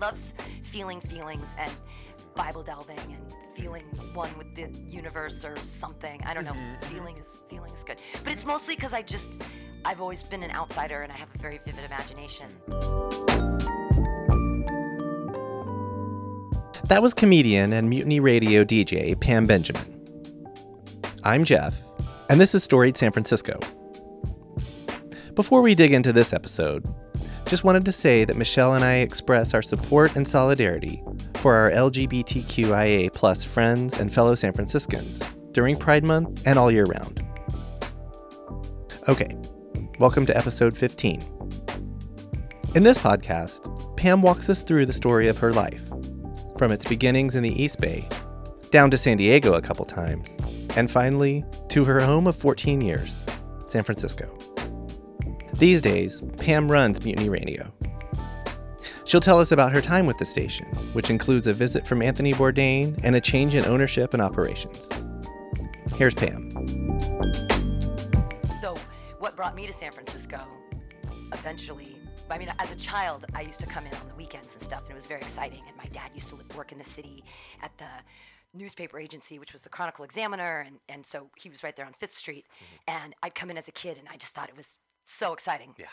love feeling feelings and Bible delving and feeling one with the universe or something. I don't know. Mm-hmm, mm-hmm. Feeling is feeling is good, but it's mostly because I just I've always been an outsider and I have a very vivid imagination. That was comedian and Mutiny Radio DJ Pam Benjamin. I'm Jeff, and this is Storied San Francisco. Before we dig into this episode, just wanted to say that Michelle and I express our support and solidarity for our LGBTQIA plus friends and fellow San Franciscans during Pride Month and all year round. Okay, welcome to episode 15. In this podcast, Pam walks us through the story of her life, from its beginnings in the East Bay, down to San Diego a couple times, and finally to her home of 14 years, San Francisco. These days, Pam runs Mutiny Radio. She'll tell us about her time with the station, which includes a visit from Anthony Bourdain and a change in ownership and operations. Here's Pam. So, what brought me to San Francisco eventually, I mean, as a child, I used to come in on the weekends and stuff, and it was very exciting. And my dad used to work in the city at the newspaper agency, which was the Chronicle Examiner, and, and so he was right there on Fifth Street. Mm-hmm. And I'd come in as a kid, and I just thought it was so exciting. Yeah.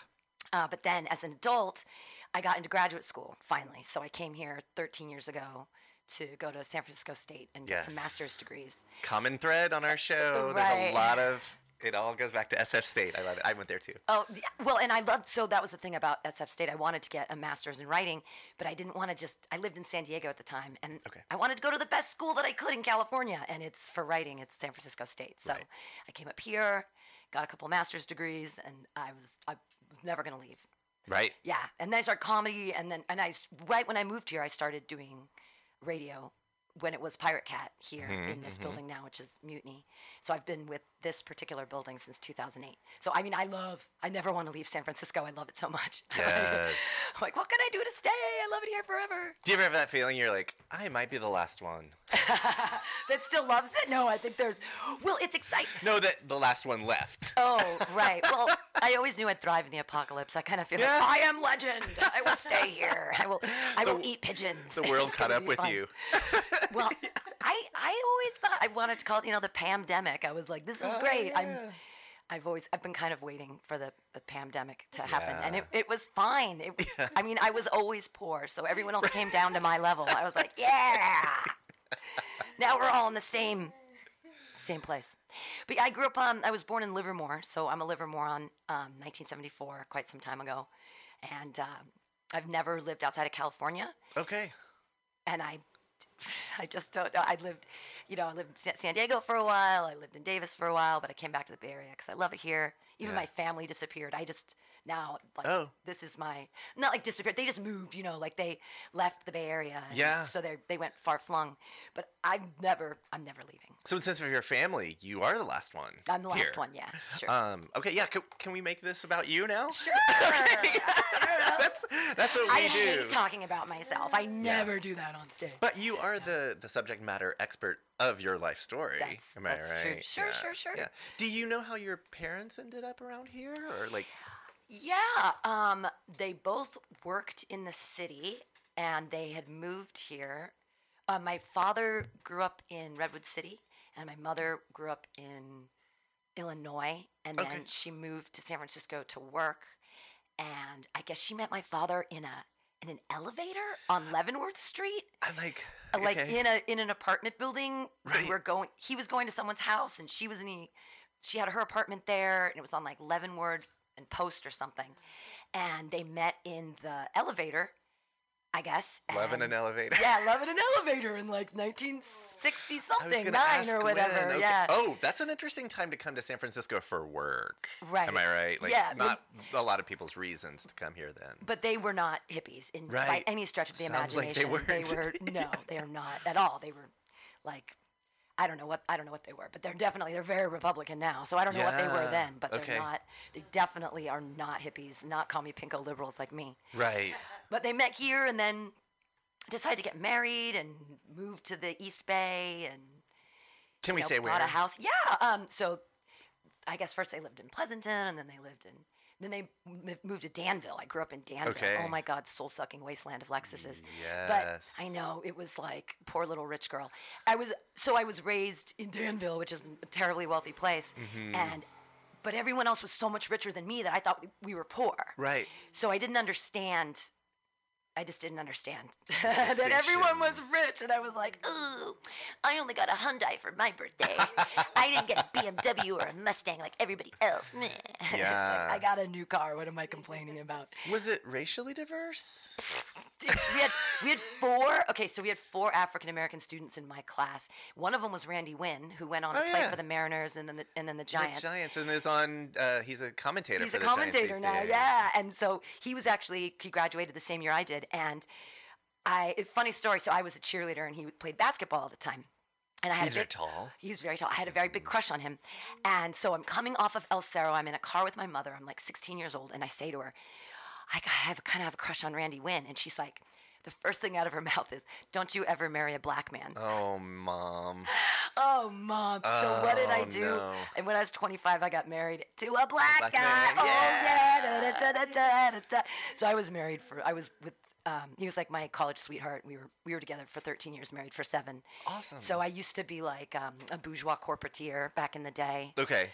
Uh, but then as an adult, I got into graduate school finally. So I came here 13 years ago to go to San Francisco State and get some master's degrees. common thread on our show. There's a lot of it all goes back to SF State. I love it. I went there too. Oh, well, and I loved, so that was the thing about SF State. I wanted to get a master's in writing, but I didn't want to just, I lived in San Diego at the time, and Okay. I wanted to go to the best school that I could in California, and it's for writing, it's San Francisco State. So Right. I came up here, got a couple master's degrees, and I was, I was never going to leave. Right? Yeah, and then I started comedy, and then, and I, right when I moved here, I started doing radio when it was Pirate Cat here Mhm, in this mhm. building now, which is Mutiny. So I've been with this particular building since 2008. So I mean, I love, I never want to leave San Francisco. I love it so much. Yes. I'm like, what can I do to stay? I love it here forever. Do you ever have that feeling you're like, I might be the last one? that still loves it? No, I think there's, well, it's exciting. No, that the last one left. Oh, right. Well, I always knew I'd thrive in the apocalypse. I kind of feel Yeah. like I am legend. I will stay here. I will. I will The- eat pigeons. The world caught up with fun. you. Well, I I always thought I wanted to call it, you know, the pandemic. I was like, this is oh, great. I'm I've always I've been kind of waiting for the, the pandemic to happen. And it, it was fine. It was, I mean, I was always poor, so everyone else came down to my level. I was like, yeah. now we're all in the same same place. But yeah, I grew up um I was born in Livermore, so I'm a Livermorean, um, 1974, quite some time ago. And um, I've never lived outside of California Okay. and I, I just don't know. I lived, you know, I lived in San Diego for a while. I lived in Davis for a while, but I came back to the Bay Area because I love it here. Even Yeah. my family disappeared. I just now like Oh. this is my not like disappeared. They just moved. You know, like they left the Bay Area. and Yeah. So they they went far flung. But I'm never I'm never leaving. So in sense of your family, you are the last one. I'm the last here. one. Yeah. Sure. Um. Okay. Yeah. Can, can we make this about you now? sure. I don't know. That's that's what we I do. hate talking about myself. I never do that on stage. But you are the the subject matter expert of your life story. That's- Am I that's right? true. Sure, Yeah, sure, sure. Yeah. Do you know how your parents ended up around here, or like? Yeah, um, they both worked in the city and they had moved here. Uh, my father grew up in Redwood City and my mother grew up in Illinois. And then Okay. she moved to San Francisco to work. And I guess she met my father in a in an elevator on Leavenworth Street I'm like. like okay. in a in an apartment building. They Right. were going. He was going to someone's house, and she was in the. She had her apartment there, and it was on like Leavenworth and Post or something. And they met in the elevator, I guess. Love in an elevator. Yeah, love in an elevator in like 1960 something, nine or when, whatever. okay. Yeah. Oh, that's an interesting time to come to San Francisco for work. Right. Am I right? Like, Yeah, Not a lot of people's reasons to come here then. But they were not hippies in by any stretch of the Sounds like they imagination. weren't. were no, they are not at all. They were like I don't know what I don't know what they were, but they're definitely they're very Republican now. So I don't know what they were then, but okay. they're not. They definitely are not hippies, not call me pinko liberals like me. Right. But they met here and then decided to get married and moved to the East Bay and Can we know, say bought where? a house. Yeah. Um. So I guess first they lived in Pleasanton and then they lived in then they m- moved to Danville. I grew up in Danville. Okay. Oh my God, soul sucking wasteland of Lexuses. But I know it was like poor little rich girl. I was so I was raised in Danville, which is a terribly wealthy place, Mm-hmm. and but everyone else was so much richer than me that I thought we were poor. Right. So I didn't understand. I just didn't understand that everyone was rich, and I was like, "Ooh, I only got a Hyundai for my birthday. I didn't get a BMW or a Mustang like everybody else." Meh." It's like, Yeah. I got a new car. What am I complaining about? Was it racially diverse? We had we had four. Okay, so we had four African American students in my class. One of them was Randy Winn, who went on to Oh, play yeah. for the Mariners and then the, and then the Giants. The Giants, and is on. Uh, he's a commentator. He's for a the Giants commentator now, days. yeah. And so he was actually he graduated the same year I did, and I it's a funny story. So I was a cheerleader, and he played basketball all the time. And I had He's a very tall. He was very tall. I had a very big crush on him, and so I'm coming off of El Cerro. I'm in a car with my mother. I'm like 16 years old, and I say to her, I have kind of have a crush on Randy Winn, and she's like. The first thing out of her mouth is, "Don't you ever marry a black man." Oh, mom. Oh, mom. so what did I Oh, do? no. And when I was 25, I got married to a black, Black guy. man, Oh yeah. yeah. Da, da, da, da, da, da. So I was married for. I was with. Um, he was like my college sweetheart. We were we were together for 13 years, married for seven. Awesome. So I used to be like um, a bourgeois corporateer back in the day, Okay.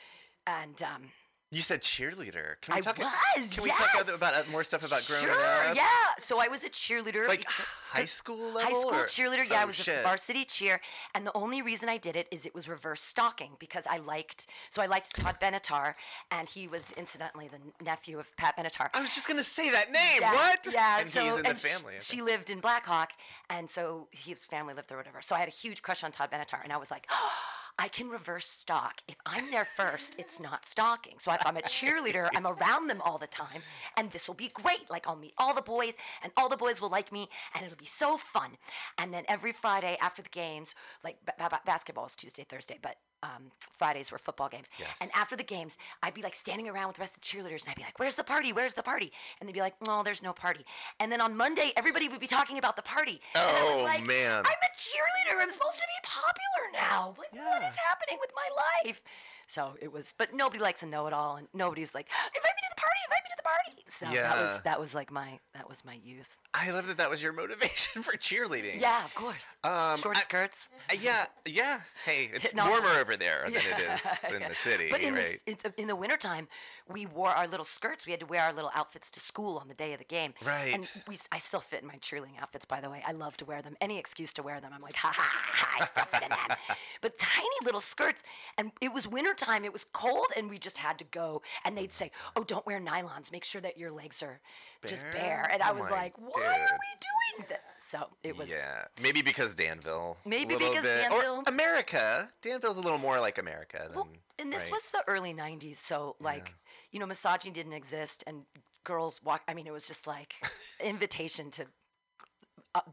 and um, You said cheerleader. Can we I talk? was, Can we talk yes. about, about more stuff about growing sure, up? yeah. So I was a cheerleader. Like because- high school level. High school or- cheerleader, yeah, oh, I Oh, was shit. a varsity cheer, and the only reason I did it is it was reverse stalking because I liked. So I liked Todd Benatar, and he was incidentally the nephew of Pat Benatar. I was just gonna say that name. Yeah, what? Yeah, And so he's in the family. I She, lived in Blackhawk, and so his family lived there, whatever. So I had a huge crush on Todd Benatar, and I was like, oh, I can reverse stalk. If I'm there first, it's not stalking. So if I'm a cheerleader, I'm around them all the time, and this will be great. Like I'll meet all the boys, and all the boys will like me, and it'll be so fun. And then every Friday after the games, like ba- ba- basketball is Tuesday, Thursday, but um, Fridays were football games. Yes. And after the games, I'd be like standing around with the rest of the cheerleaders, and I'd be like, "Where's the party? Where's the party?" And they'd be like, "No, there's no party." And then on Monday, everybody would be talking about the party. and I was Oh, like, man. I'm a cheerleader. I'm supposed to be popular now. Like, Yeah. is happening with my life? So it was, but nobody likes a know-it-all, and nobody's like, "Invite me to the party. Invite me to the party." So that was that was like my that was my youth. I love that that was your motivation for cheerleading. Yeah, of course. Um, Short I- skirts. Uh, yeah, yeah. Hey, it's Not- warmer over there than it is in the city, But in, right? the, in the wintertime, we wore our little skirts. We had to wear our little outfits to school on the day of the game. Right. And we, I still fit in my cheerleading outfits, by the way. I love to wear them. Any excuse to wear them, I'm like, ha ha ha, I still fit in them. but tiny little skirts. And it was wintertime. It was cold, and we just had to go. And they'd say, oh, don't wear nylons. Make sure that your legs are just Bare? bare. And I Oh was my like, why dude. are we doing this? So it was. yeah, maybe because Danville. Maybe because bit- Danville- Or America. Danville's a little more like America than. Well, and this right? was the early 90s, so like, you know, misogyny didn't exist and girls walk I mean, it was just like invitation to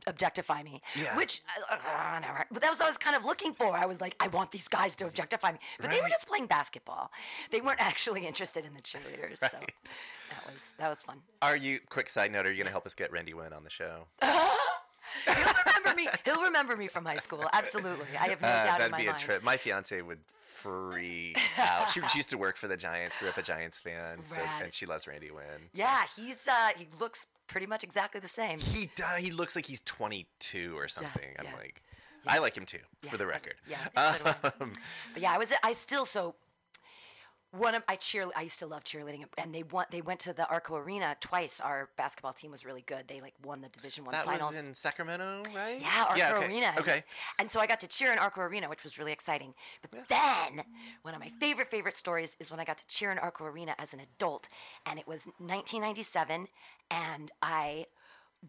objectify me, Yeah. which uh, uh, but that was what I was kind of looking for. I was like, I want these guys to objectify me, but they were just playing basketball. They weren't actually interested in the cheerleaders, so that was that was fun. Are you? Quick side note: Are you going to help us get Randy Winn on the show? He'll remember me. He'll remember me from high school. Absolutely, I have no Uh, doubt in my that'd my be a mind. trip. My fiance would freak out. She, she used to work for the Giants. Grew up a Giants fan, so, and she loves Randy Winn. Yeah, he's uh, he looks pretty much exactly the same. He does. He looks like he's 22 or something. I'm yeah. like, I like him too, for Yeah, the record. yeah, so. Um, But yeah, I was I still so one of I cheer I used to love cheerleading and they went they went to the Arco Arena twice. Our basketball team was really good. They like won the Division One that finals. was in Sacramento, right? yeah, Arco okay. Arena. Okay. And so I got to cheer in Arco Arena, which was really exciting. But then, one of my favorite, favorite stories is when I got to cheer in Arco Arena as an adult. And it was 1997, and I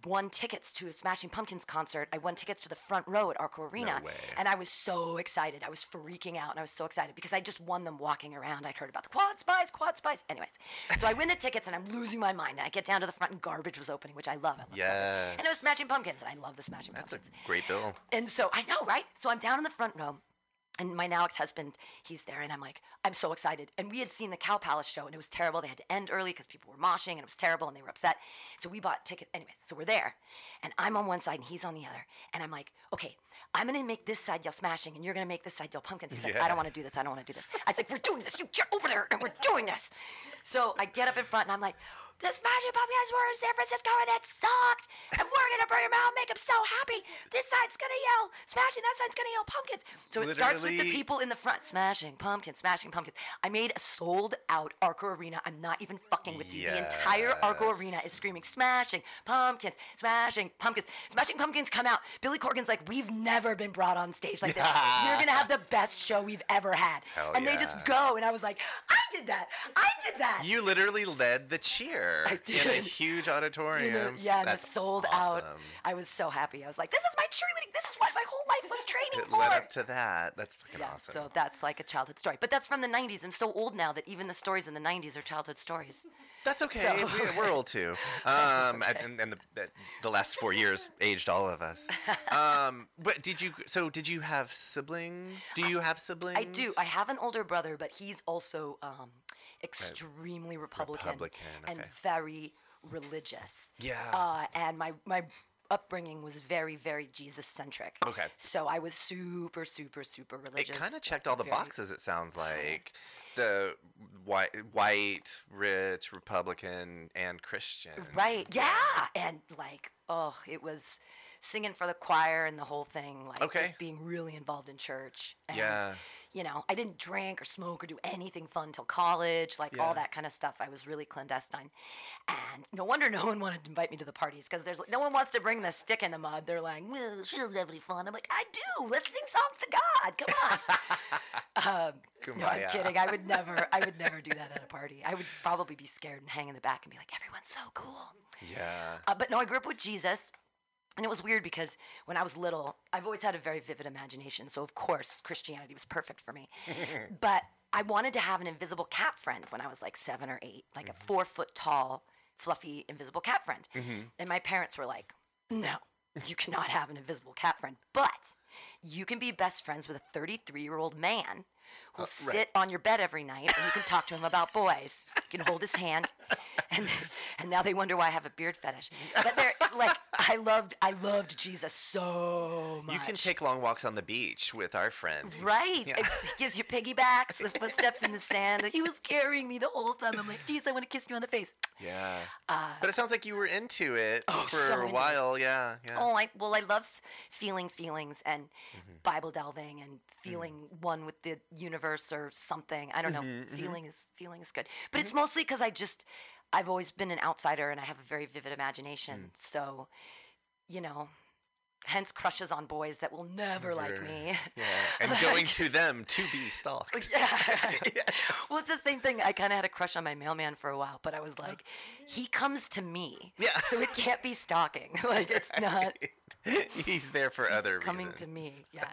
won tickets to a Smashing Pumpkins concert. I won tickets to the front row at Arco Arena. way. And I was so excited. I was freaking out, and I was so excited because I just won them walking around. I'd heard about the Quad Spies, Quad Spies. Anyways, so I win the tickets, and I'm losing my mind. And I get down to the front, and Garbage was opening, which I love. I love Garbage. And it was Smashing Pumpkins, and I love the Smashing That's a great bill. And so I know, right? So I'm down in the front row, and my now ex-husband he's there and i'm like i'm so excited. And we had seen the cow palace show and it was terrible. They had to end early because people were moshing and it was terrible and they were upset. So we bought tickets anyways so we're there. And i'm on one side and he's on the other. And i'm like okay i'm gonna make this side yell smashing and you're gonna make this side yell pumpkins. He's like i don't want to do this i don't want to do this. I was like we're doing this. You get over there and we're doing this. So i get up in front and i'm like the Smashing Pumpkins were in San Francisco and it sucked. And we're gonna bring them out, make them so happy. This side's gonna yell Smashing, that side's gonna yell Pumpkins. So it starts with the people in the front, Smashing Pumpkins, Smashing Pumpkins. I made a sold out Arco Arena. I'm not even fucking with you. The entire Arco Arena is screaming Smashing Pumpkins, Smashing Pumpkins, Smashing Pumpkins. Come out. Billy Corgan's like, we've never been brought on stage like this. You're gonna have the best show we've ever had. Hell and they just go, and I was like, I did that. I did that. You literally led the cheer I in a huge You know, auditorium. yeah, and That's sold out. I was so happy. I was like, this is my cheerleading. This is what my whole life was training It for. led up to that. That's fucking yeah, awesome. so that's like a childhood story. But that's from the 90s. I'm so old now that even the stories in the 90s are childhood stories. That's okay. So- we, we're old too. Um, and- and, and the, the, last four years aged all of us. Um, but did you? So did you have siblings? Do you have siblings? I do. I have an older brother, but he's also um, extremely Republican, Republican, and very religious. Yeah. Uh, and my my upbringing was very very Jesus centric. Okay. So I was super super super religious. It kind of checked all the boxes. It sounds like the white, white, rich, Republican, and Christian. Right. Yeah. And like, oh, it was singing for the choir and the whole thing. Like, Okay. just being really involved in church. And, Yeah. You know, I didn't drink or smoke or do anything fun till college, like all that kind of stuff. I was really clandestine, and no wonder no one wanted to invite me to the parties because there's no one wants to bring the stick in the mud. They're like, "Well, she doesn't have any fun." I'm like, "I do. Let's sing songs to God. Come on." um, no, I'm kidding. I would never. I would never do that at a party. I would probably be scared and hang in the back and be like, "Everyone's so cool." Yeah. Uh, but no, I grew up with Jesus. And it was weird because when I was little, I've always had a very vivid imagination. So, of course, Christianity was perfect for me. but I wanted to have an invisible cat friend when I was like seven or eight, like a mm-hmm. four foot tall, fluffy, invisible cat friend. Mm-hmm. And my parents were like, no, you cannot have an invisible cat friend. But you can be best friends with a 33 year old man who'll right. sit on your bed every night and you can talk to him about boys. You can hold his hand. And, and now they wonder why I have a beard fetish. But they're like, I loved, I loved Jesus so much. You can take long walks on the beach with our friend. Right. Yeah. It gives you piggybacks, the footsteps in the sand. He was carrying me the whole time. I'm like, geez, I want to kiss you on the face. Yeah. but it sounds like you were into it for Uh, oh, so a while. Yeah. Yeah. Oh, I well, I love feeling feelings and Mm-hmm. Bible delving and feeling one with the universe or something. I don't know. Mm-hmm, Feeling is feeling is good, but it's mostly because I just I've always been an outsider and I have a very vivid imagination. Mm. So, you know, hence crushes on boys that will never like me. Yeah. And going to them to be stalked. Yeah. Well, it's the same thing. I kind of had a crush on my mailman for a while, but I was like, he comes to me. Yeah. So it can't be stalking. like it's not He's there for other coming reasons. to me. Yeah.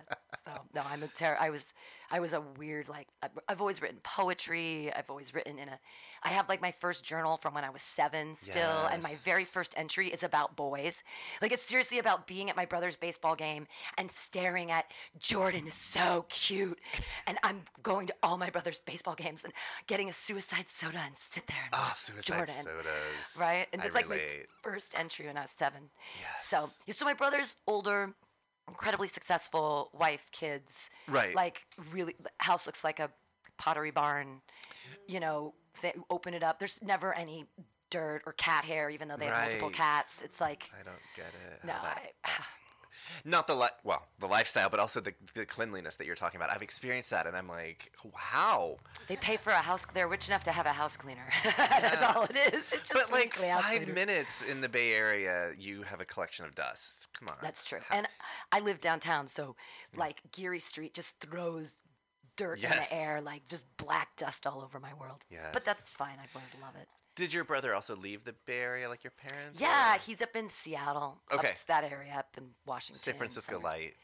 So no, I'm a terror. I was, I was a weird like. I've- I've always written poetry. I've always written in a. I have like my first journal from when I was seven still, and my very first entry is about boys. Like it's seriously about being at my brother's baseball game and staring at Jordan is so cute, and I'm going to all my brother's baseball games and getting a suicide soda and sit there and Oh, suicide Jordan sodas. right? And I it's like my first entry when I was seven. So, Yes. yeah, so my brother's older, incredibly successful, wife, kids. Right. Like really, house looks like a pottery barn. You know, they open it up. There's never any dirt or cat hair, even though they have multiple cats. It's like I don't get it. no, I, not the li- well, the lifestyle, but also the, the cleanliness that you're talking about. I've experienced that, and I'm like, wow. they pay for a house. They're rich enough to have a house cleaner. That's all it is. It's just But like five minutes in the Bay Area, you have a collection of dust. Come on. That's true. And I live downtown, so like Geary Street just throws dirt Yes. in the air, like just black dust all over my world. But that's fine. I've learned to love it. Did your brother also leave the Bay Area like your parents? Yeah, or he's up in Seattle. Okay. That area, up in Washington. San Francisco somewhere. Light.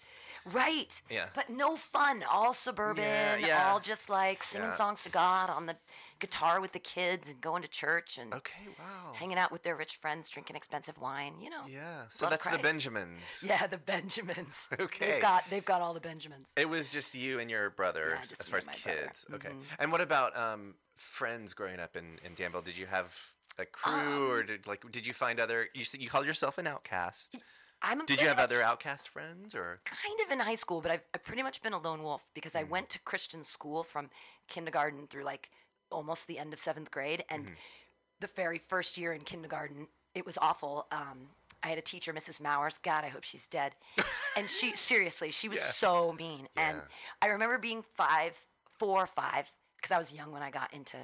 Right. Yeah. But no fun. All suburban. yeah. All just like singing Yeah. songs to God on the guitar with the kids and going to church and Okay, wow. hanging out with their rich friends, drinking expensive wine. You know. Yeah. So that's the Benjamins. Yeah, the Benjamins. Okay. They've got they've got all the Benjamins. It was just you and your brother Yeah, as far as my brother. kids. Okay. And what about um, friends growing up in, in Danville? Did you have a crew Um, or did like did you find other you you called yourself an outcast? I'm Did you have other outcast friends or kind of in high school, but I've, I've pretty much been a lone wolf because Mm. I went to Christian school from kindergarten through like almost the end of seventh grade. And Mm-hmm. the very first year in kindergarten, it was awful. Um, I had a teacher, Mrs. Mowers. God, I hope she's dead. and she, seriously, she was Yeah. so mean. And I remember being five, four or five, because I was young when I got into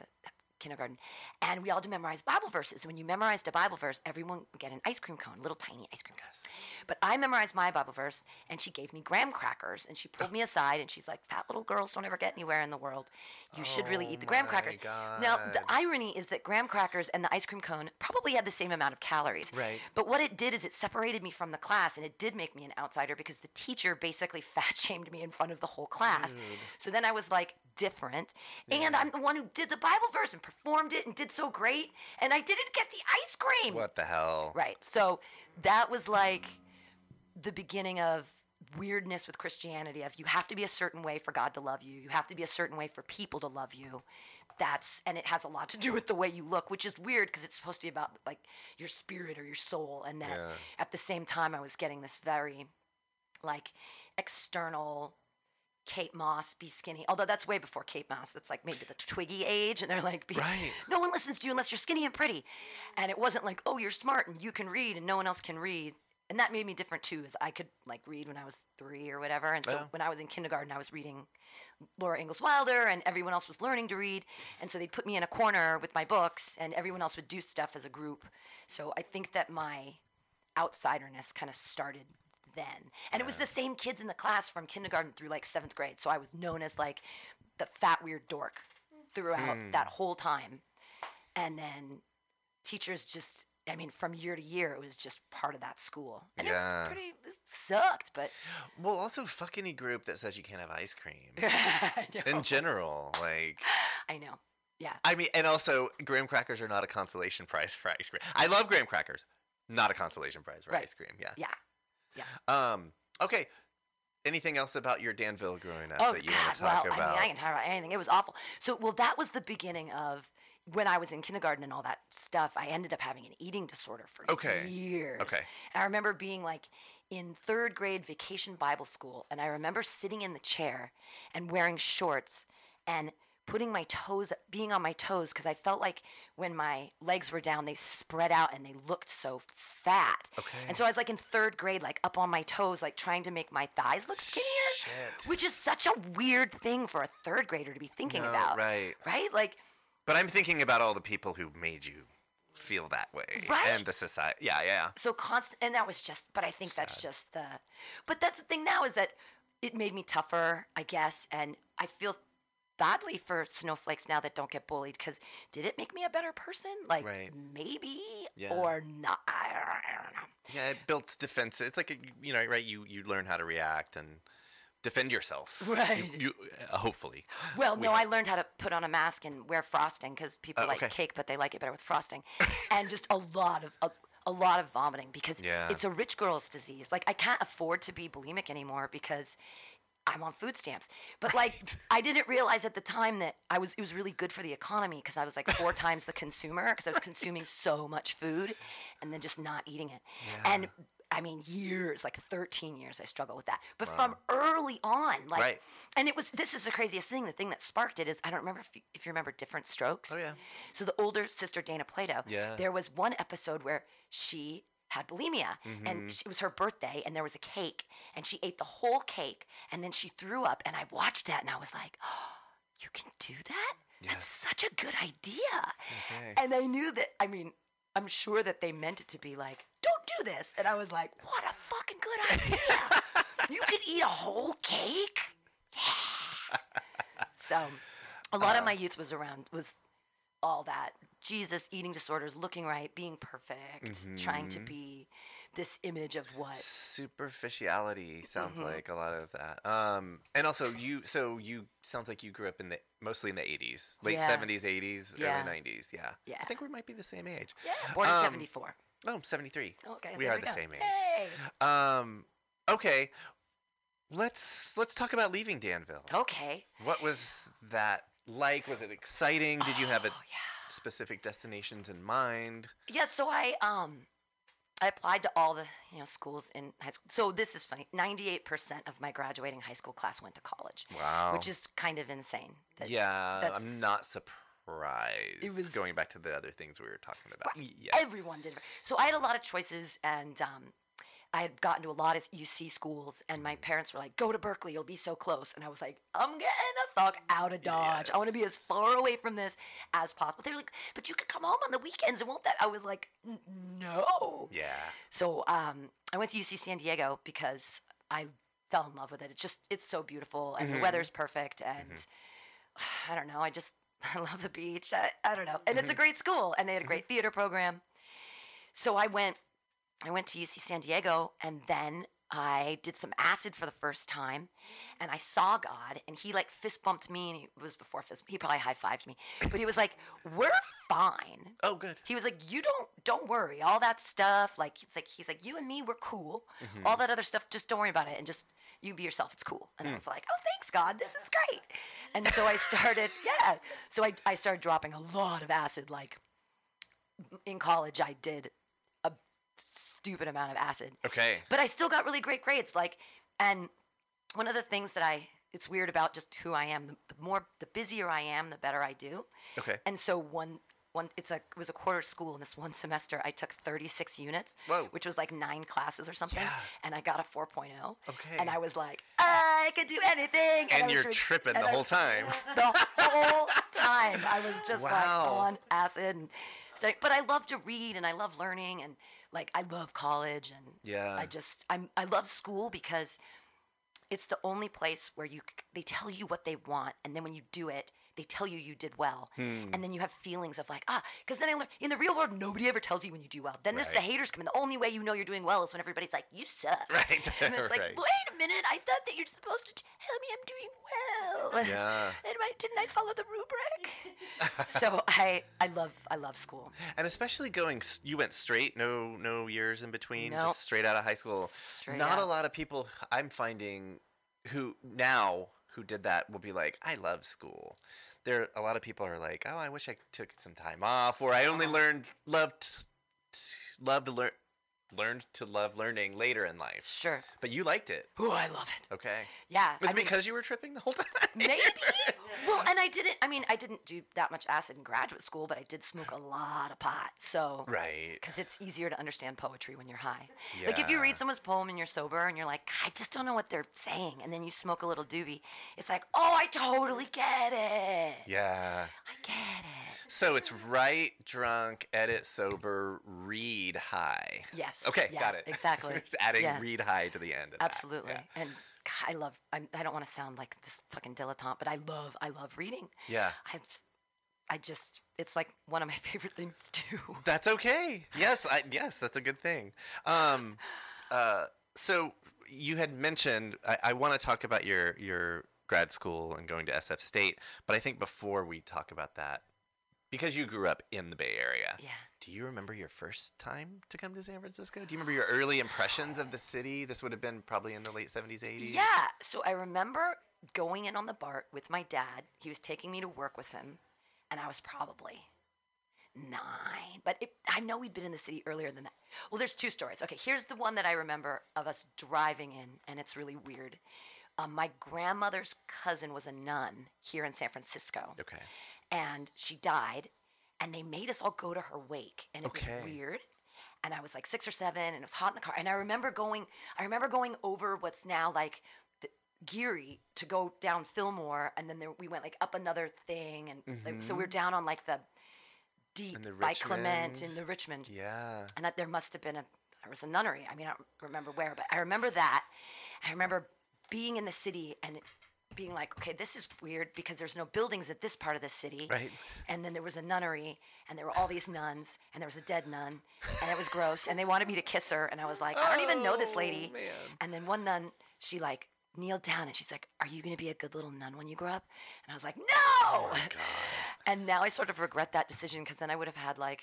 kindergarten. And we all to memorize Bible verses. When you memorized a Bible verse, everyone would get an ice cream cone, little tiny ice cream cone. But I memorized my Bible verse, and she gave me graham crackers, and she pulled me aside, and she's like, "Fat little girls don't ever get anywhere in the world. You should really eat the graham oh my crackers." Now, the irony is that graham crackers and the ice cream cone probably had the same amount of calories. Right. But what it did is it separated me from the class, and it did make me an outsider because the teacher basically fat shamed me in front of the whole class. So then I was like different, and I'm the one who did the Bible verse and performed it and did so great, and I didn't get the ice cream. what the hell? Right. So that was like the beginning of weirdness with Christianity of you have to be a certain way for God to love you. You have to be a certain way for people to love you. That's and it has a lot to do with the way you look, which is weird because it's supposed to be about like your spirit or your soul and that Yeah. at the same time I was getting this very like external Kate Moss, be skinny. Although that's way before Kate Moss. That's like maybe the Twiggy age, and they're like, be, Right. no one listens to you unless you're skinny and pretty. And it wasn't like, oh, you're smart and you can read and no one else can read. And that made me different too, is I could like read when I was three or whatever. And so Oh. when I was in kindergarten, I was reading Laura Ingalls Wilder, and everyone else was learning to read. And so they'd put me in a corner with my books, and everyone else would do stuff as a group. So I think that my outsiderness kind of started then. And it was the same kids in the class from kindergarten through like seventh grade. So I was known as like the fat, weird dork throughout hmm. that whole time. And then teachers just, I mean, from year to year, it was just part of that school. And Yeah. it was pretty, it sucked, but Well, also fuck any group that says you can't have ice cream. I know. In general, like I know. Yeah. I mean, and also graham crackers are not a consolation prize for ice cream. I love graham crackers, not a consolation prize for Right. ice cream. Yeah. Yeah. Um. Okay. Anything else about your Danville growing up Oh that you God! want to Well, talk I about? mean, I can talk about anything. It was awful. So, well, that was the beginning of when I was in kindergarten and all that stuff. I ended up having an eating disorder for Okay. years. Okay. And I remember being like in third grade vacation Bible school, and I remember sitting in the chair and wearing shorts and putting my toes, being on my toes, because I felt like when my legs were down, they spread out and they looked so fat. Okay. And so I was like in third grade, like up on my toes, like trying to make my thighs look skinnier, Shit. which is such a weird thing for a third grader to be thinking No, about. right. Right? Like, But I'm thinking about all the people who made you feel that way, Right. And the society. Yeah, yeah. so constant and that was just but i think that's just the but that's the thing now is that it made me tougher i guess and i feel badly for snowflakes now that don't get bullied because did it make me a better person like Right. maybe Yeah. or not I don't, know Yeah, it builds defense. It's like a, you know, right? You you learn how to react and defend yourself. Right. You, uh, hopefully. well We no have- i learned how to put on a mask and wear frosting because people Oh, like okay. cake but they like it better with frosting and just a lot of a, a lot of vomiting because Yeah. it's a rich girl's disease like i can't afford to be bulimic anymore because I'm on food stamps. But like I didn't realize at the time that I was it was really good for the economy because I was like four times the consumer because I was consuming so much food and then just not eating it. And I mean years, like 13 years I struggled with that. But from early on, like Right. and it was this is the craziest thing. The thing that sparked it is I don't remember if you, if you remember different strokes. Oh, yeah. So the older sister Dana Plato, Yeah. there was one episode where she had bulimia Mm-hmm. and it was her birthday and there was a cake and she ate the whole cake and then she threw up and I watched that and I was like, oh, you can do that? That's such a good idea. Okay. And I knew that, I mean, I'm sure that they meant it to be like, don't do this. And I was like, what a fucking good idea. you could eat a whole cake? Yeah. so a lot Uh. of my youth was around, was all that Jesus, eating disorders, looking right, being perfect, trying Mm-hmm. to be this image of what. Superficiality sounds Mm-hmm. like a lot of that. Um, and also you, so you sounds like you grew up in the mostly in the '80s, late Yeah. '70s, '80s, Yeah. early '90s. Yeah. Yeah. I think we might be the same age. Yeah, born in Um, 74. Oh, 73. Okay, we are the go. same age. Hey. Um, okay. Let's let's talk about leaving Danville. Okay. What was that like? Was it exciting? Did you have a Oh, yeah. Specific destinations in mind? Yeah, so I um I applied to all the, you know, schools in high school. So this is funny. 98% of my graduating high school class went to college. Wow. Which is kind of insane. that- yeah, I'm not surprised. It was- going back to the other things we were talking about. Right. Yeah. Everyone did. So I had a lot of choices, and um, I had gotten to a lot of UC schools, and my parents were like, "Go to Berkeley, you'll be so close." And I was like, "I'm getting the fuck out of Dodge. I want to be as far away from this as possible." They were like, "But you could come home on the weekends, and won't that?" I was like, "No." yeah. So um, I went to UC San Diego because I fell in love with it. It's just it's so beautiful and the mm-hmm. weather's perfect mm-hmm. and I don't know. I just I love the beach. I, I don't know. And it's a mm-hmm. great school and they had a great theater program. So I went I went to UC San Diego and then I did some acid for the first time and I saw God and he like fist bumped me and he it was before fist he probably high fived me. But he was like, We're fine. Oh, good. He was like, "You don't don't worry. All that stuff, like it's like he's like, you and me, we're cool. Mm-hmm. All that other stuff, just don't worry about it, and just you be yourself. It's cool." And I hmm. was like, "Oh, thanks, God. This is great." And so I started, yeah. So I I started dropping a lot of acid. Like in college, I did stupid amount of acid Okay. but I still got really great grades. Like, and one of the things that I it's weird about just who I am. The, the more the busier I am, the better I do. Okay. And so one one it's a it was a quarter school, and this one semester I took 36 units, Whoa. which was like nine classes or something, Yeah. and I got a 4.0. Okay. And I was like, I could do anything. And was you're doing- tripping and the I- whole time. the whole time. I was just like on acid and. But I love to read and I love learning and like I love college and Yeah. I just I'm I love school because it's the only place where you they tell you what they want and then when you do it they tell you you did well Hmm. and then you have feelings of like ah because then I learned in the real world nobody ever tells you when you do well then this the haters come in the only way you know you're doing well is when everybody's like you suck Right, and it's like right. wait a minute I thought that you're supposed to tell me I'm doing well Yeah. and I, didn't I follow the rubric? so I I love I love school. And especially going, you went straight, no no years in between, Nope. just straight out of high school. Straight Not a lot of people I'm finding who now who did that will be like, I love school. There, a lot of people are like, oh, I wish I took some time off, or I only learned loved love to learn learned to love learning later in life. Sure. But you liked it, Ooh, I love it. okay? Yeah. Was I it mean, because you were tripping the whole time? maybe. well, and I didn't. I mean, I didn't do that much acid in graduate school, but I did smoke a lot of pot. So. right. Because it's easier to understand poetry when you're high. Yeah. Like if you read someone's poem and you're sober and you're like, I just don't know what they're saying, and then you smoke a little doobie, it's like, oh, I totally get it. Yeah. I get it. So it's write drunk, edit sober, read high. Yes. Okay, Yeah, got it. exactly. Just adding Yeah. read high to the end. Absolutely. Yeah. And God, I love. I'm, I don't want to sound like this fucking dilettante, but I love. I love reading. Yeah. I, I just. It's like one of my favorite things to do. That's okay. Yes, I, yes, that's a good thing. Um, uh, so you had mentioned I, I want to talk about your your grad school and going to SF State, but I think before we talk about that, because you grew up in the Bay Area, Yeah. Do you remember your first time to come to San Francisco? Do you remember your early impressions of the city? This would have been probably in the late seventies, eighties. Yeah. So I remember going in on the BART with my dad. He was taking me to work with him, and I was probably nine. But it, I know we'd been in the city earlier than that. Well, there's two stories. Okay, here's the one that I remember of us driving in, and it's really weird. Um, my grandmother's cousin was a nun here in San Francisco. Okay. and she died and they made us all go to her wake and it Okay. was weird and i was like six or seven and it was hot in the car and i remember going i remember going over what's now like the geary to go down fillmore and then there, we went like up another thing and like, so we were down on like the deep the by clement in the richmond Yeah. and that there must have been a there was a nunnery. I mean, I don't remember where, but I remember that. I remember being in the city and being like, okay, this is weird because there's no buildings at this part of the city. Right. And then there was a nunnery, and there were all these nuns, and there was a dead nun, and it was gross. And they wanted me to kiss her, and I was like, I don't even know this Oh, lady. man. And then one nun, she like kneeled down, and she's like, "Are you gonna be a good little nun when you grow up?" And I was like, "No." Oh and now I sort of regret that decision because then I would have had like.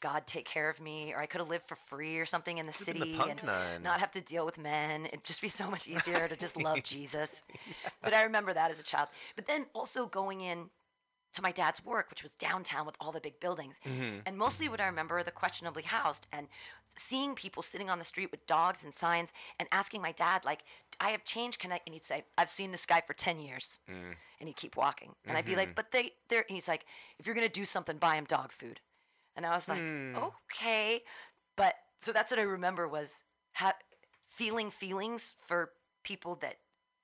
God take care of me, or I could have lived for free or something in the the city punk and nun. not have to deal with men. It'd just be so much easier to just love Jesus. But I remember that as a child. But then also going in to my dad's work, which was downtown with all the big buildings. Mm-hmm. And mostly what I remember are the questionably housed and seeing people sitting on the street with dogs and signs and asking my dad, like, I have change, can I? And he'd say, I've seen this guy for 10 years. Mm. And he'd keep walking. And I'd be like, mm-hmm. but they, they're, and he's like, if you're going to do something, buy him dog food. And I was like, hmm. okay. But so that's what I remember was ha- feeling feelings for people that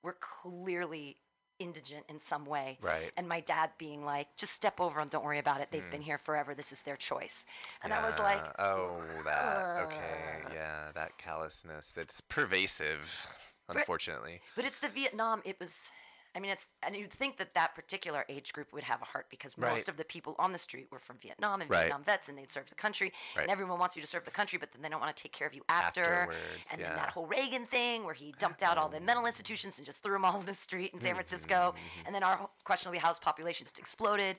were clearly indigent in some way. Right. And my dad being like, just step over them, don't worry about it. They've hmm. been here forever. This is their choice. And I was like, oh, that. Okay. Yeah, that callousness that's pervasive, unfortunately. but it's the Vietnam. It was, I mean, it's, and you'd think that that particular age group would have a heart because most Right. of the people on the street were from Vietnam and Right. Vietnam vets and they'd serve the country. Right. And everyone wants you to serve the country, but then they don't want to take care of you after. Afterwards, and yeah. then that whole Reagan thing where he dumped out all the mental institutions and just threw them all in the street in San Mm-hmm, Francisco. And then our questionably housed population just exploded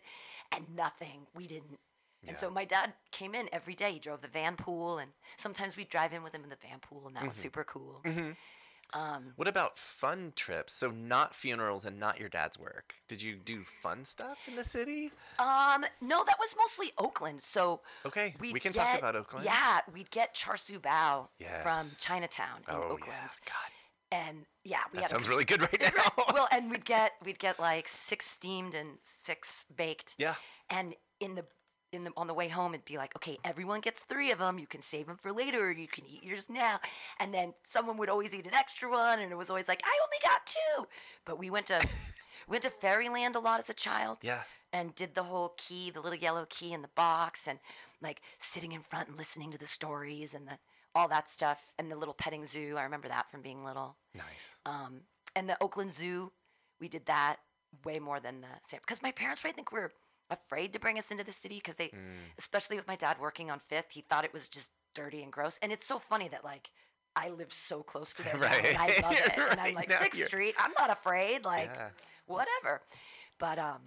and nothing. We didn't. And so my dad came in every day. He drove the van pool, and sometimes we'd drive in with him in the van pool, and that was Mm-hmm. super cool. What about fun trips? So not funerals and not your dad's work. Did you do fun stuff in the city? Um, no, that was mostly Oakland. So Okay, we can talk about Oakland. Yeah, we'd get char siu bao from Chinatown in oh Oakland, yeah, God, and yeah, we that sounds a, really good right now. Well, and we'd get we'd get like six steamed and six baked. Yeah. And in the in the on the way home, it'd be like, okay, everyone gets three of them. You can save them for later, or you can eat yours now. And then someone would always eat an extra one, and it was always like, I only got two. But we went to we went to Fairyland a lot as a child. Yeah. And did the whole key, the little yellow key in the box, and like sitting in front and listening to the stories and the all that stuff, and the little petting zoo. I remember that from being little. nice. Um, and the Oakland Zoo, we did that way more than the San because my parents, I think, were afraid to bring us into the city because they, Mm. especially with my dad working on Fifth, he thought it was just dirty and gross. And it's so funny that like I live so close to there, Right. and I love it. And I'm like Sixth Street, I'm not afraid. Like Yeah. whatever. But um,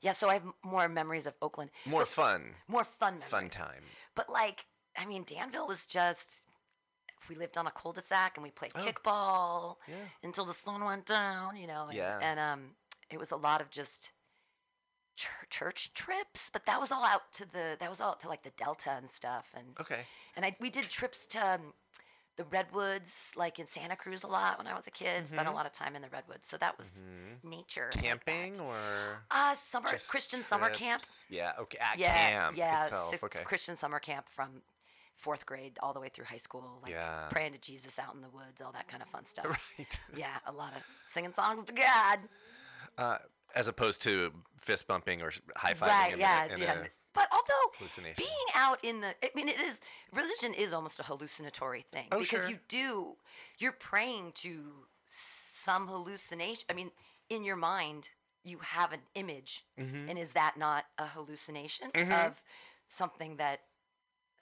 yeah. So I have more memories of Oakland, More fun, more fun memories. fun time. But like, I mean, Danville was just. We lived on a cul-de-sac and we played Oh. kickball Yeah. until the sun went down, you know. And, Yeah. And um, it was a lot of just church, church trips, but that was all out to the that was all out to like the Delta and stuff. And Okay. and I we did trips to um, the redwoods, like in Santa Cruz, a lot when I was a kid. Spent a lot of time in the redwoods, so that was nature. Mm-hmm. Camping or Uh, summer Christian summer camp. trips? Yeah. Okay. At Yeah, camp yeah, itself. okay. Christian summer camp from fourth grade all the way through high school. Like Yeah. praying to Jesus out in the woods, all that kind of fun stuff. Right. Yeah, a lot of singing songs to God. Uh, as opposed to fist bumping or high fiving. right, yeah, a, yeah. A, but although being out in the, I mean, it is religion is almost a hallucinatory thing Oh, because sure. you do you're praying to some hallucination. I mean, in your mind, you have an image, Mm-hmm. and is that not a hallucination of something that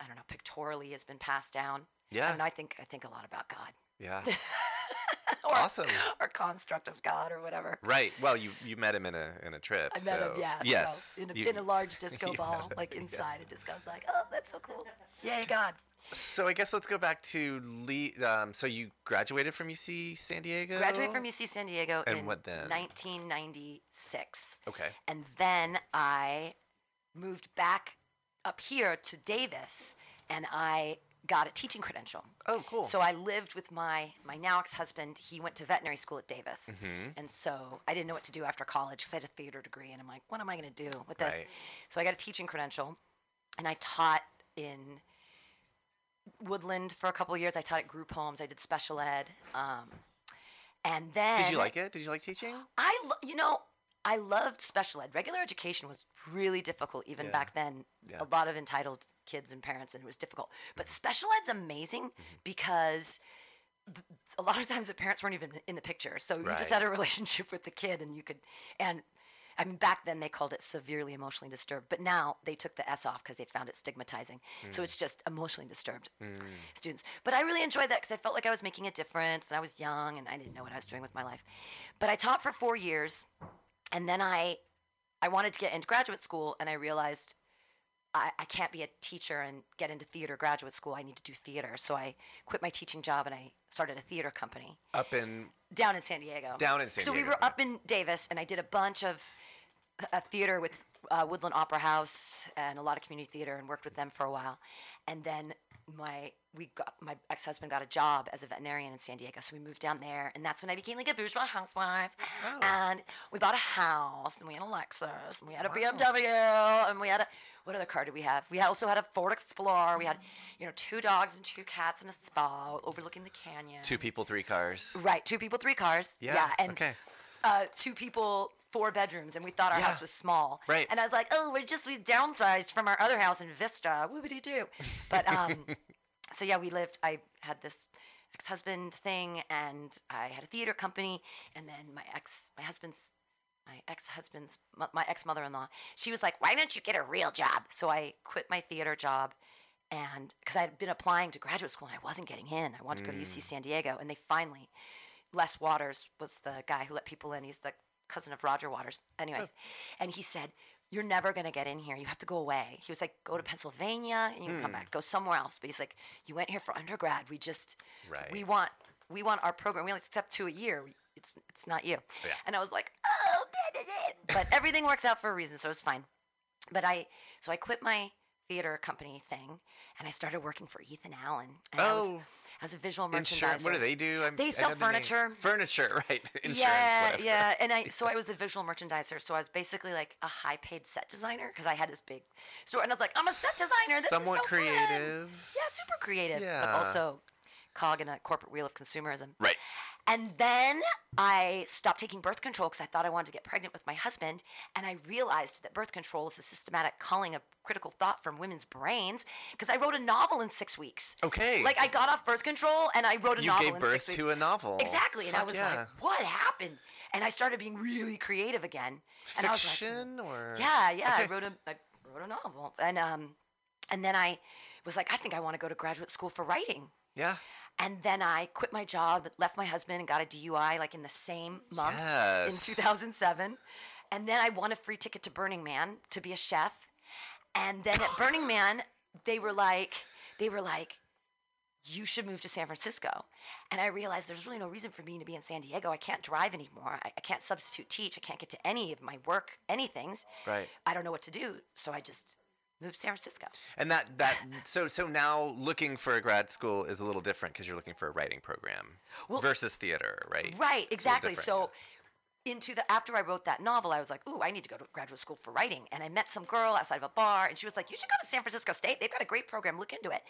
I don't know pictorially has been passed down? Yeah. I, mean, I think I think a lot about God yeah. or, Awesome. or construct of God or whatever. Right. Well, you you met him in a in a trip. I met him, so- yeah. so Yes. in, a, you- in a large disco ball, like yeah. inside a disco. I was like, oh, that's so cool. Yay, God. So I guess let's go back to Lee. Um, so you graduated from UC San Diego. Graduated from UC San Diego And in what then? 1996. Okay. And then I moved back up here to Davis and I got a teaching credential. Oh, cool. So I lived with my my now ex-husband. He went to veterinary school at Davis. Mm-hmm. And so I didn't know what to do after college because I had a theater degree and I'm like, what am I going to do with this? Right. So I got a teaching credential and I taught in Woodland for a couple of years. I taught at group homes. I did special ed. Um, and then Did you like it? Did you like teaching? I, lo- you know, I loved special ed. Regular education was really difficult even Yeah. back then. Yeah. A lot of entitled kids and parents, and it was difficult. But special ed's amazing Mm-hmm. because th- a lot of times the parents weren't even in the picture, so you just had a relationship with the kid, and you could and. I mean, back then they called it severely emotionally disturbed, but now they took the S off because they found it stigmatizing. So it's just emotionally disturbed students. But I really enjoyed that because I felt like I was making a difference, and I was young, and I didn't know what I was doing with my life. But I taught for four years, and then I, I wanted to get into graduate school, and I realized I, I can't be a teacher and get into theater graduate school. I need to do theater. So I quit my teaching job and I started a theater company Up in down in San Diego. Down in San Diego. So we were yeah. up in Davis, and I did a bunch of a theater with uh, Woodland Opera House and a lot of community theater, and worked with them for a while. And then my we got my ex husband got a job as a veterinarian in San Diego, so we moved down there, and that's when I became like a bourgeois housewife. Oh. And we bought a house, and we had a Lexus, and we had a BMW, and we had a what other car did we have? We also had a Ford Explorer. We had, you know, two dogs and two cats and a spa overlooking the canyon. two people, three cars. Right, two people, three cars. Yeah, and okay. uh, two people, four bedrooms, and we thought our Yeah. house was small. Right. And I was like, oh, we're just we downsized from our other house in Vista. Whoopity doo. But um, so yeah, we lived. I had this ex-husband thing, and I had a theater company, and then my ex, my husband's. My ex-husband's, my ex-mother-in-law, she was like, "Why don't you get a real job?" So I quit my theater job, and because I had been applying to graduate school and I wasn't getting in, I wanted to go to UC San Diego, and they finally Les Waters was the guy who let people in. He's the cousin of Roger Waters. Anyways, oh. and he said, You're never going to get in here. You have to go away. He was like, Go to hmm. Pennsylvania and you can come hmm. back. Go somewhere else. But he's like, You went here for undergrad. We just, Right. we want, we want our program. We only accept two a year. It's, it's not you. Oh, yeah. And I was like, Oh, da, da, da." but everything works out for a reason. So it's fine. But I, so I quit my theater company thing and I started working for Ethan Allen. And I was, Oh. I was a visual merchandiser. Insurance. What do they do? I'm, They sell furniture. Furniture, right? Insurance, yeah, whatever. yeah. And I so I was a visual merchandiser. So I was basically like a high paid set designer because I had this big store, and I was like, I'm a set designer. This Somewhat is so fun." creative. Yeah, super creative, Yeah. but also cog in a corporate wheel of consumerism. Right. And then I stopped taking birth control because I thought I wanted to get pregnant with my husband. And I realized that birth control is a systematic culling of critical thought from women's brains because I wrote a novel in six weeks. Okay. Like I got off birth control and I wrote a You novel You gave birth to a novel. Exactly. And I was yeah. like, what happened? And I started being really creative again. And I was like, Fiction or yeah, yeah. Okay. I wrote a I wrote a novel. And um and then I was like, I think I want to go to graduate school for writing. Yeah. And then I quit my job, left my husband, and got a DUI like in the same month Yes. in 2007. And then I won a free ticket to Burning Man to be a chef. And then at Burning Man, they were like, they were like, you should move to San Francisco. And I realized there's really no reason for me to be in San Diego. I can't drive anymore. I, I can't substitute teach. I can't get to any of my work, anything's. Right. I don't know what to do. So I just moved to San Francisco. And that that so so now looking for a grad school is a little different because you're looking for a writing program Well- versus theater, right? Right, exactly. So into the after I wrote that novel, I was like, "Ooh, I need to go to graduate school for writing." And I met some girl outside of a bar, and she was like, "You should go to San Francisco State. They've got a great program. Look into it."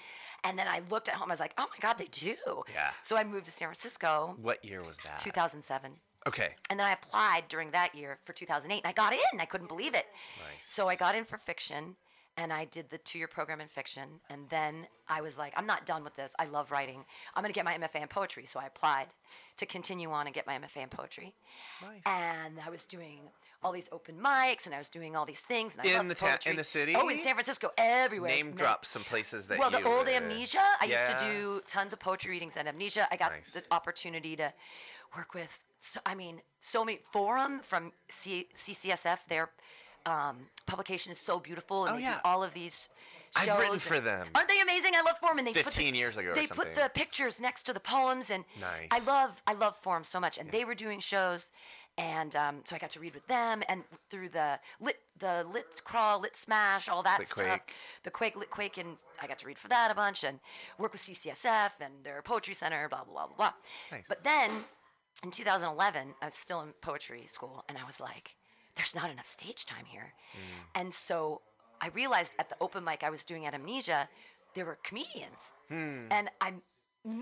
And then I looked at home. I was like, "Oh my God, they do." Yeah. So I moved to San Francisco, What year was that? 2007. Okay. And then I applied during that year for 2008, and I got in. I couldn't believe it. Nice. So I got in for fiction, and I did the two-year program in fiction. And then I was like, I'm not done with this. I love writing. I'm going to get my MFA in poetry. So I applied to continue on and get my MFA in poetry. Nice. And I was doing all these open mics, and I was doing all these things. And I In the ta- in the city? Oh, in San Francisco, everywhere. Name drop some places that well, the old Amnesia. I used to do tons of poetry readings at Amnesia. I got Nice. the opportunity to work with. So, I mean, so many Forum from C- CCSF. Their um, publication is so beautiful, and Oh, they yeah. do all of these. Shows. I've written for them. Aren't they amazing? I love Forum, and they put 15 the, years ago They put the pictures next to the poems, and nice. I love I love Forum so much. And they were doing shows, and um, so I got to read with them, and through the lit the Lit Crawl, Lit Smash, all that Lit stuff Quake. the Quake, Lit Quake, and I got to read for that a bunch and work with CCSF and their poetry center, blah, blah, blah, blah, blah. Nice. But then in 2011, I was still in poetry school and I was like, there's not enough stage time here. Mm. And so I realized at the open mic I was doing at Amnesia, there were comedians. Hmm. And I'm,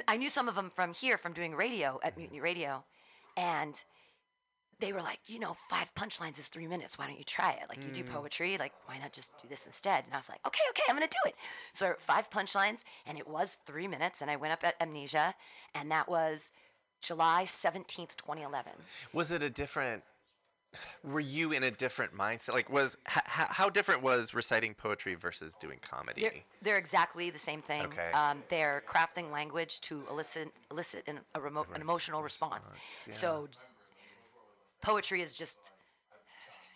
I knew some of them from here, from doing radio at Mutiny Radio. And they were like, you know, five punchlines is three minutes. Why don't you try it? Like, you do poetry. Like, why not just do this instead? And I was like, okay, okay, I'm going to do it. So I wrote five punchlines, and it was three minutes. And I went up at Amnesia, and that was July 17th, 2011. Was it a different? Were you in a different mindset? Like, was h- how different was reciting poetry versus doing comedy? They're, they're exactly the same thing. Okay. Um, they're crafting language to elicit elicit an, a remote, an emotional response. So poetry is just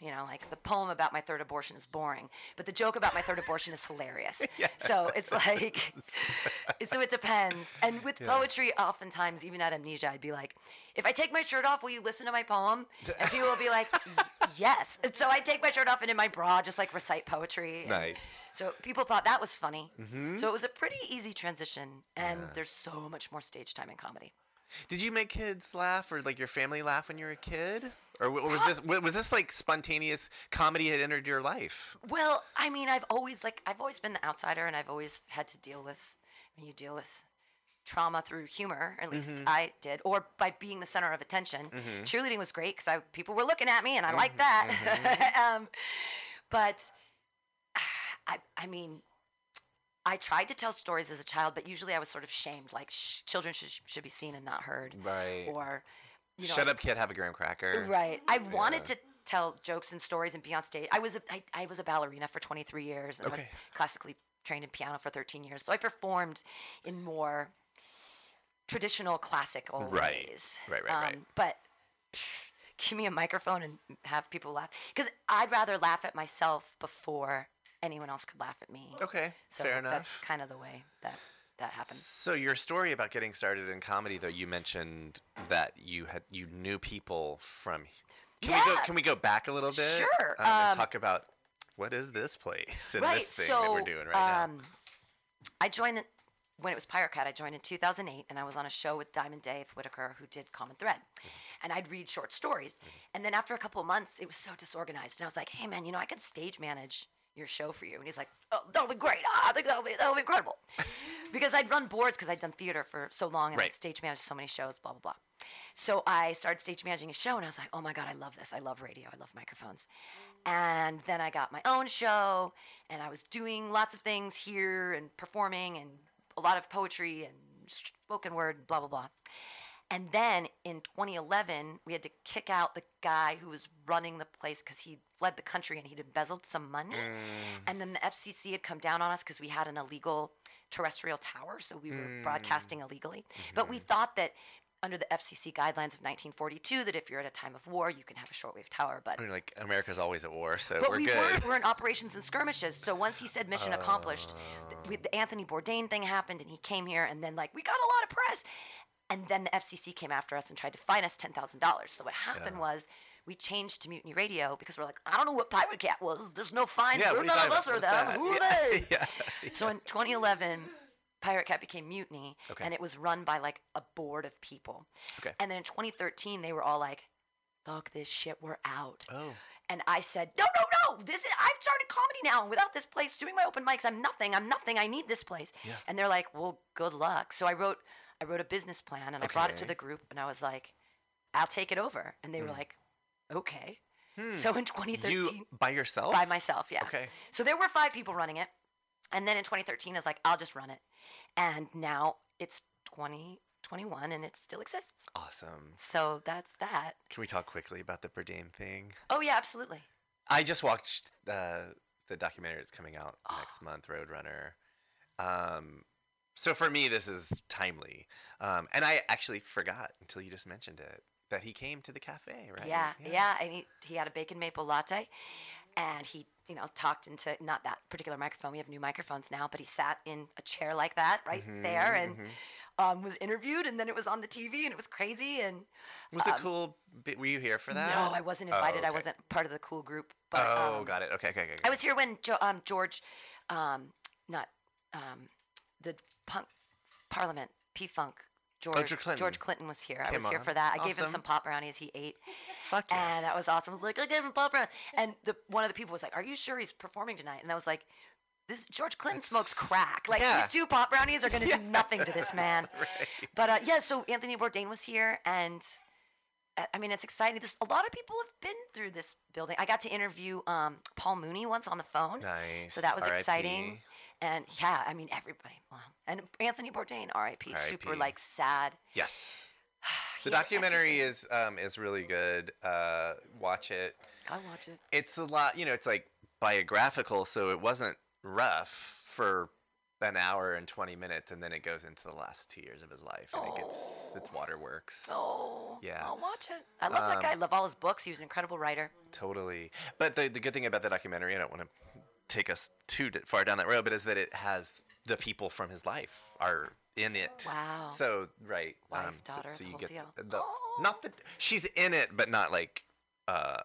you know like the poem about my third abortion is boring but the joke about my third abortion is hilarious. So it's like so it depends. And with poetry oftentimes even at amnesia i'd be like if i take my shirt off will you listen to my poem? And people will be like yes. And so i take my shirt off and in my bra just like recite poetry. Nice. so people thought that was funny. Mm-hmm. So it was a pretty easy transition, and there's so much more stage time in comedy. Did you make kids laugh or like your family laugh when you were a kid? Or was this was this like spontaneous comedy had entered your life? Well, I mean, I've always like I've always been the outsider, and I've always had to deal with when you deal with trauma through humor. At least mm-hmm. I did, or by being the center of attention. Mm-hmm. Cheerleading was great because people were looking at me, and I mm-hmm. liked that. um, but I, I mean, I tried to tell stories as a child, but usually I was sort of shamed. Like sh- children should should be seen and not heard, Right. Or you know, Shut up, kid. Have a graham cracker. Right. I wanted to tell jokes and stories and be on stage. I was a, I, I was a ballerina for 23 years and I was Okay. classically trained in piano for 13 years. So I performed in more traditional classical Right. ways. Right, right, right. Um, but pff, give me a microphone and have people laugh because I'd rather laugh at myself before anyone else could laugh at me. Okay, So fair enough. That's kind of the way that that happened. So your story about getting started in comedy, though, you mentioned that you had you knew people from. Can we go? Can we go back a little bit? Sure, Um, and um, talk about what is this place and right. this thing so that we're doing right now. um, I joined the, when it was Pirate Cat. I joined in 2008, and I was on a show with Diamond Dave Whitaker, who did Common Thread. And I'd read short stories. And then after a couple of months, it was so disorganized, and I was like, "Hey, man, you know, I could stage manage your show for you." And he's like, "Oh, that'll be great. Ah, I think that'll be that'll be incredible." because I'd run boards because I'd done theater for so long and Right. I'd stage managed so many shows, blah blah blah. So I started stage managing a show, and I was like, "Oh my god, I love this! I love radio. I love microphones." And then I got my own show, and I was doing lots of things here and performing and a lot of poetry and spoken word, blah blah blah. And then in 2011, we had to kick out the guy who was running the place because he fled the country and he'd embezzled some money. Mm. And then the FCC had come down on us because we had an illegal terrestrial tower, so we were broadcasting mm. illegally. But we mm-hmm. thought that under the FCC guidelines of 1942, that if you're at a time of war, you can have a shortwave tower. But. I mean, like America's always at war, so but we're we good. weren't. We're in operations and skirmishes. So once he said mission accomplished, th- we, oh. the Anthony Bourdain thing happened, and he came here, and then like we got a lot of press, and then the FCC came after us and tried to fine us ten thousand dollars. So what happened was. We changed to Mutiny Radio because we're like, I don't know what Pirate Cat was. There's no fine. Yeah, are you None of us are them. Who are Yeah, they? yeah, So in 2011, Pirate Cat became Mutiny, Okay. and it was run by like a board of people. Okay. And then in 2013, they were all like, "Fuck this shit, we're out." Oh. And I said, "No, no, no! This is I've started comedy now. and Without this place, doing my open mics, I'm nothing. I'm nothing. I need this place." Yeah. And they're like, "Well, good luck." So I wrote, I wrote a business plan, and I brought it to Okay. the group, and I was like, "I'll take it over." And they were like, "Okay." So in 2013, You by yourself? by myself, yeah. Okay. So there were five people running it. And then in 2013, I was like, I'll just run it. And now it's 2021 and it still exists. Awesome. So that's that. Can we talk quickly about the Bourdain thing? Oh, yeah, absolutely. I just watched uh, the documentary that's coming out next month, Roadrunner. Um, so for me, this is timely, um, and I actually forgot until you just mentioned it that he came to the cafe, right? Yeah, yeah. And he, he had a bacon maple latte. And he, you know, talked into not that particular microphone. We have new microphones now, but he sat in a chair like that right Mm-hmm, there and um, was interviewed. And then it was on the TV and it was crazy. And Was it cool? Were you here for that? no, I wasn't Oh, invited. I wasn't part of the cool group. But Oh, um, got it. Okay, okay, okay. I was here when jo- um, George, um, not um, the punk Parliament P Funk. George, George Clinton. George Clinton was here. I Came was here on. for that. I gave him some pop brownies. He ate, Fuck and that was awesome. I was like, I gave him pop brownies. And the one of the people was like, "Are you sure he's performing tonight?" And I was like, "This George Clinton smokes crack. Like yeah. these two pop brownies are going to do nothing to this man." But uh, yeah, so Anthony Bourdain was here, and uh, I mean, it's exciting. There's a lot of people have been through this building. I got to interview um, Paul Mooney once on the phone. Nice. So that was R.I.P.. exciting. And yeah, I mean, everybody. Wow. And Anthony Bourdain, R.I.P. Super like sad. Yes. The documentary is um, is really good. Uh, watch it. I watch it. It's a lot. You know, it's like biographical, so it wasn't rough for an hour and twenty minutes, and then it goes into the last two years of his life, and it gets it's waterworks. Oh, Yeah. I'll watch it. I love that guy. I Um, love all his books. He was an incredible writer. Totally. But the the good thing about the documentary, I don't want to take us too far down that road, but is that it has the people from his life are in it. Wow. So right. Wife, um, so- daughter, so, the you get deal. the, the Oh. not that she's in it, but not like uh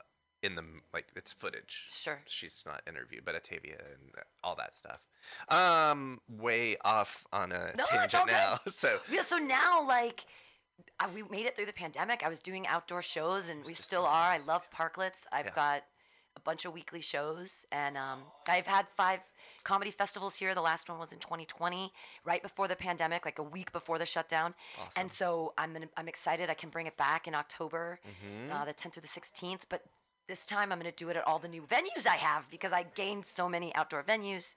in the like it's footage. Sure. She's not interviewed, but Ottavia and all that stuff. Um, way off on a No, tangent good. now. So Yeah, so now like uh, we made it through the pandemic. I was doing outdoor shows, and we still are. I love parklets. I've Yeah. got a bunch of weekly shows, and um, I've had five comedy festivals here. The last one was in 2020, right before the pandemic, like a week before the shutdown. Awesome. And so I'm gonna, I'm excited. I can bring it back in October, Mm-hmm. uh, the 10th through the 16th. But this time I'm gonna do it at all the new venues I have because I gained so many outdoor venues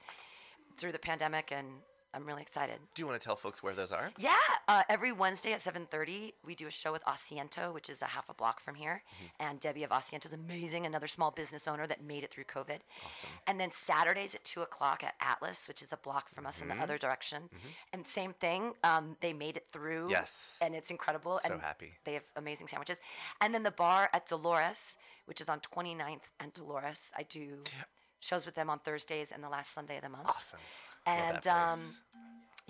through the pandemic, and I'm really excited. do you want to tell folks where those are? Yeah, uh, every Wednesday at 7:30 we do a show with Asiento, which is a half a block from here. And Debbie of Asiento is amazing, another small business owner that made it through COVID. Awesome. And then Saturdays at two o'clock at Atlas, which is a block from us in the other direction. And same thing, um, they made it through. Yes. and it's incredible. So and happy. They have amazing sandwiches. And then the bar at Dolores, which is on 29th and Dolores, I do shows with them on Thursdays and the last Sunday of the month. Awesome. And that um,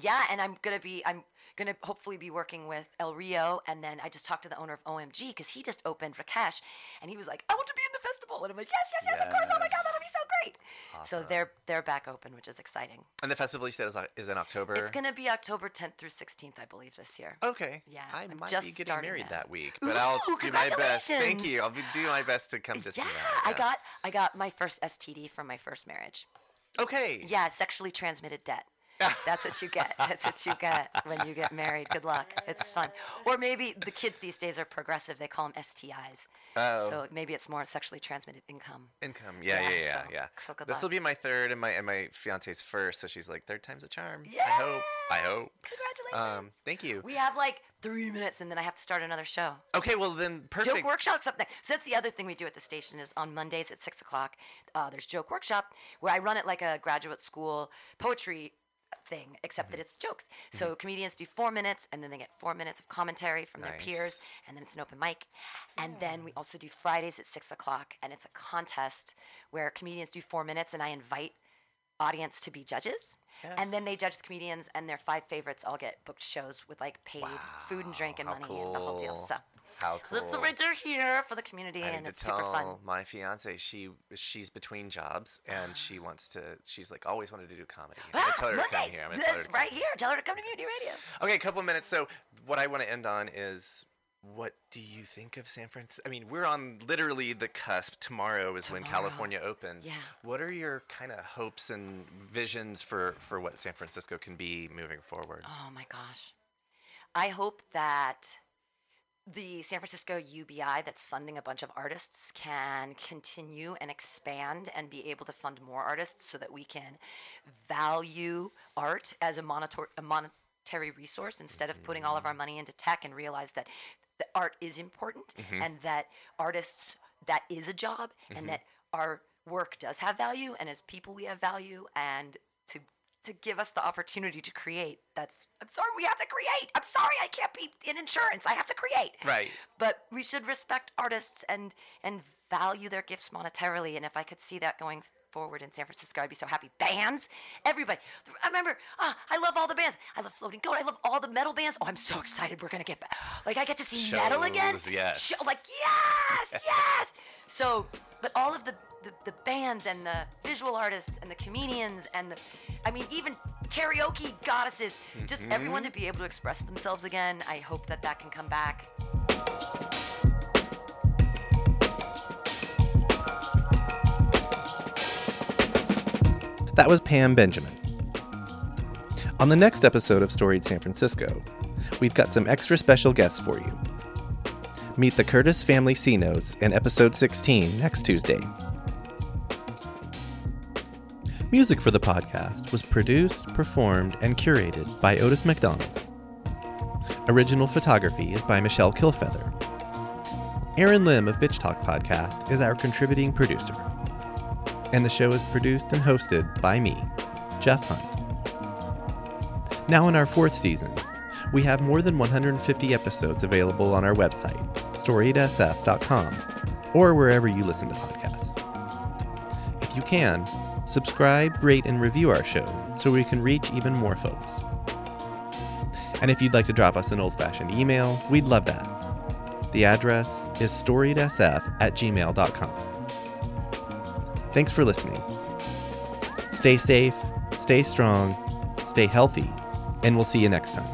yeah, and I'm gonna be I'm gonna hopefully be working with El Rio, and then I just talked to the owner of OMG because he just opened Rakesh, and he was like, I want to be in the festival, and I'm like, yes, yes, yes, of course, oh my god, that'll be so great. So they're they're back open, which is exciting. and the festival you said is, is in October. It's gonna be October 10th through 16th, I believe, this year. Okay. Yeah, I I'm might just be getting married now. that week, but I'll do my best. Thank you. I'll be, do my best to come to see that. yeah. I got I got my first STD from my first marriage. Okay. Yeah, sexually transmitted debt. That's what you get. That's what you get when you get married. Good luck. It's fun. Or maybe the kids these days are progressive. They call them STIs. Oh. So maybe it's more sexually transmitted income. Income. Yeah, yeah, Yeah, yeah, so- yeah. so good this will be my third and my and my fiance's first, so she's like third time's a charm. Yeah. I hope. I hope. Congratulations. Um, thank you. we have like three minutes and then I have to start another show. Okay, well then perfect. Joke workshop's up next. So that's the other thing we do at the station is on Mondays at six o'clock. Uh, there's joke workshop where I run it like a graduate school poetry thing, except Mm-hmm. that it's jokes. So comedians do four minutes, and then they get four minutes of commentary from their peers, and then it's an open mic. And then we also do Fridays at six o'clock, and it's a contest where comedians do four minutes, and I invite audience to be judges. And then they judge the comedians, and their five favorites all get booked shows with like paid food and drink and How money and the whole deal. So How that's cool. we do here for the community, I and it's super fun. my fiance she she's between jobs and she wants to. She's like always wanted to do comedy. Ah, tell her to come here. I'm gonna tell her That's right here. Tell her to come to Mutiny Radio. Okay, a couple of minutes. So, what I want to end on is what do you think of San Francisco? I mean, we're on literally the cusp. Tomorrow is when California opens. Yeah. What are your kind of hopes and visions for for what San Francisco can be moving forward? Oh my gosh. I hope that the San Francisco UBI that's funding a bunch of artists can continue and expand and be able to fund more artists so that we can value art as a, monitor- a monetary resource instead of putting all of our mm-hmm. money into tech and realize that the art is important mm-hmm. and that artists that is a job and mm-hmm. that our work does have value and as people we have value and to to give us the opportunity to create. That's I'm sorry, we have to create. I'm sorry, I can't be in insurance. I have to create. Right. But we should respect artists and and value their gifts monetarily. And if I could see that going forward in San Francisco, I'd be so happy. Bands, everybody. I remember, ah, I love all the bands. I love Floating Goat. I love all the metal bands. Oh, I'm so excited. We're gonna get back. Like I get to see metal again. Shows, yes. Show- like yes, yes. So, but all of the, the the bands and the visual artists and the comedians and the, I mean, even karaoke goddesses, just mm-hmm. everyone to be able to express themselves again. I hope that that can come back. That was Pam Benjamin. On the next episode of Storied San Francisco, we've got some extra special guests for you. Meet the Curtis family C Notes in episode 16 next Tuesday. Music for the podcast was produced, performed, and curated by Otis McDonald. Original photography is by Michelle Kilfeather. Aaron Lim of Bitch Talk Podcast is our contributing producer. And the show is produced and hosted by me, Jeff Hunt. Now, in our fourth season, we have more than 150 episodes available on our website, storiedsf.com, or wherever you listen to podcasts. If you can, subscribe, rate, and review our show so we can reach even more folks. And if you'd like to drop us an old fashioned email, we'd love that. The address is storiedsf at gmail.com. Thanks for listening. Stay safe, stay strong, stay healthy, and we'll see you next time.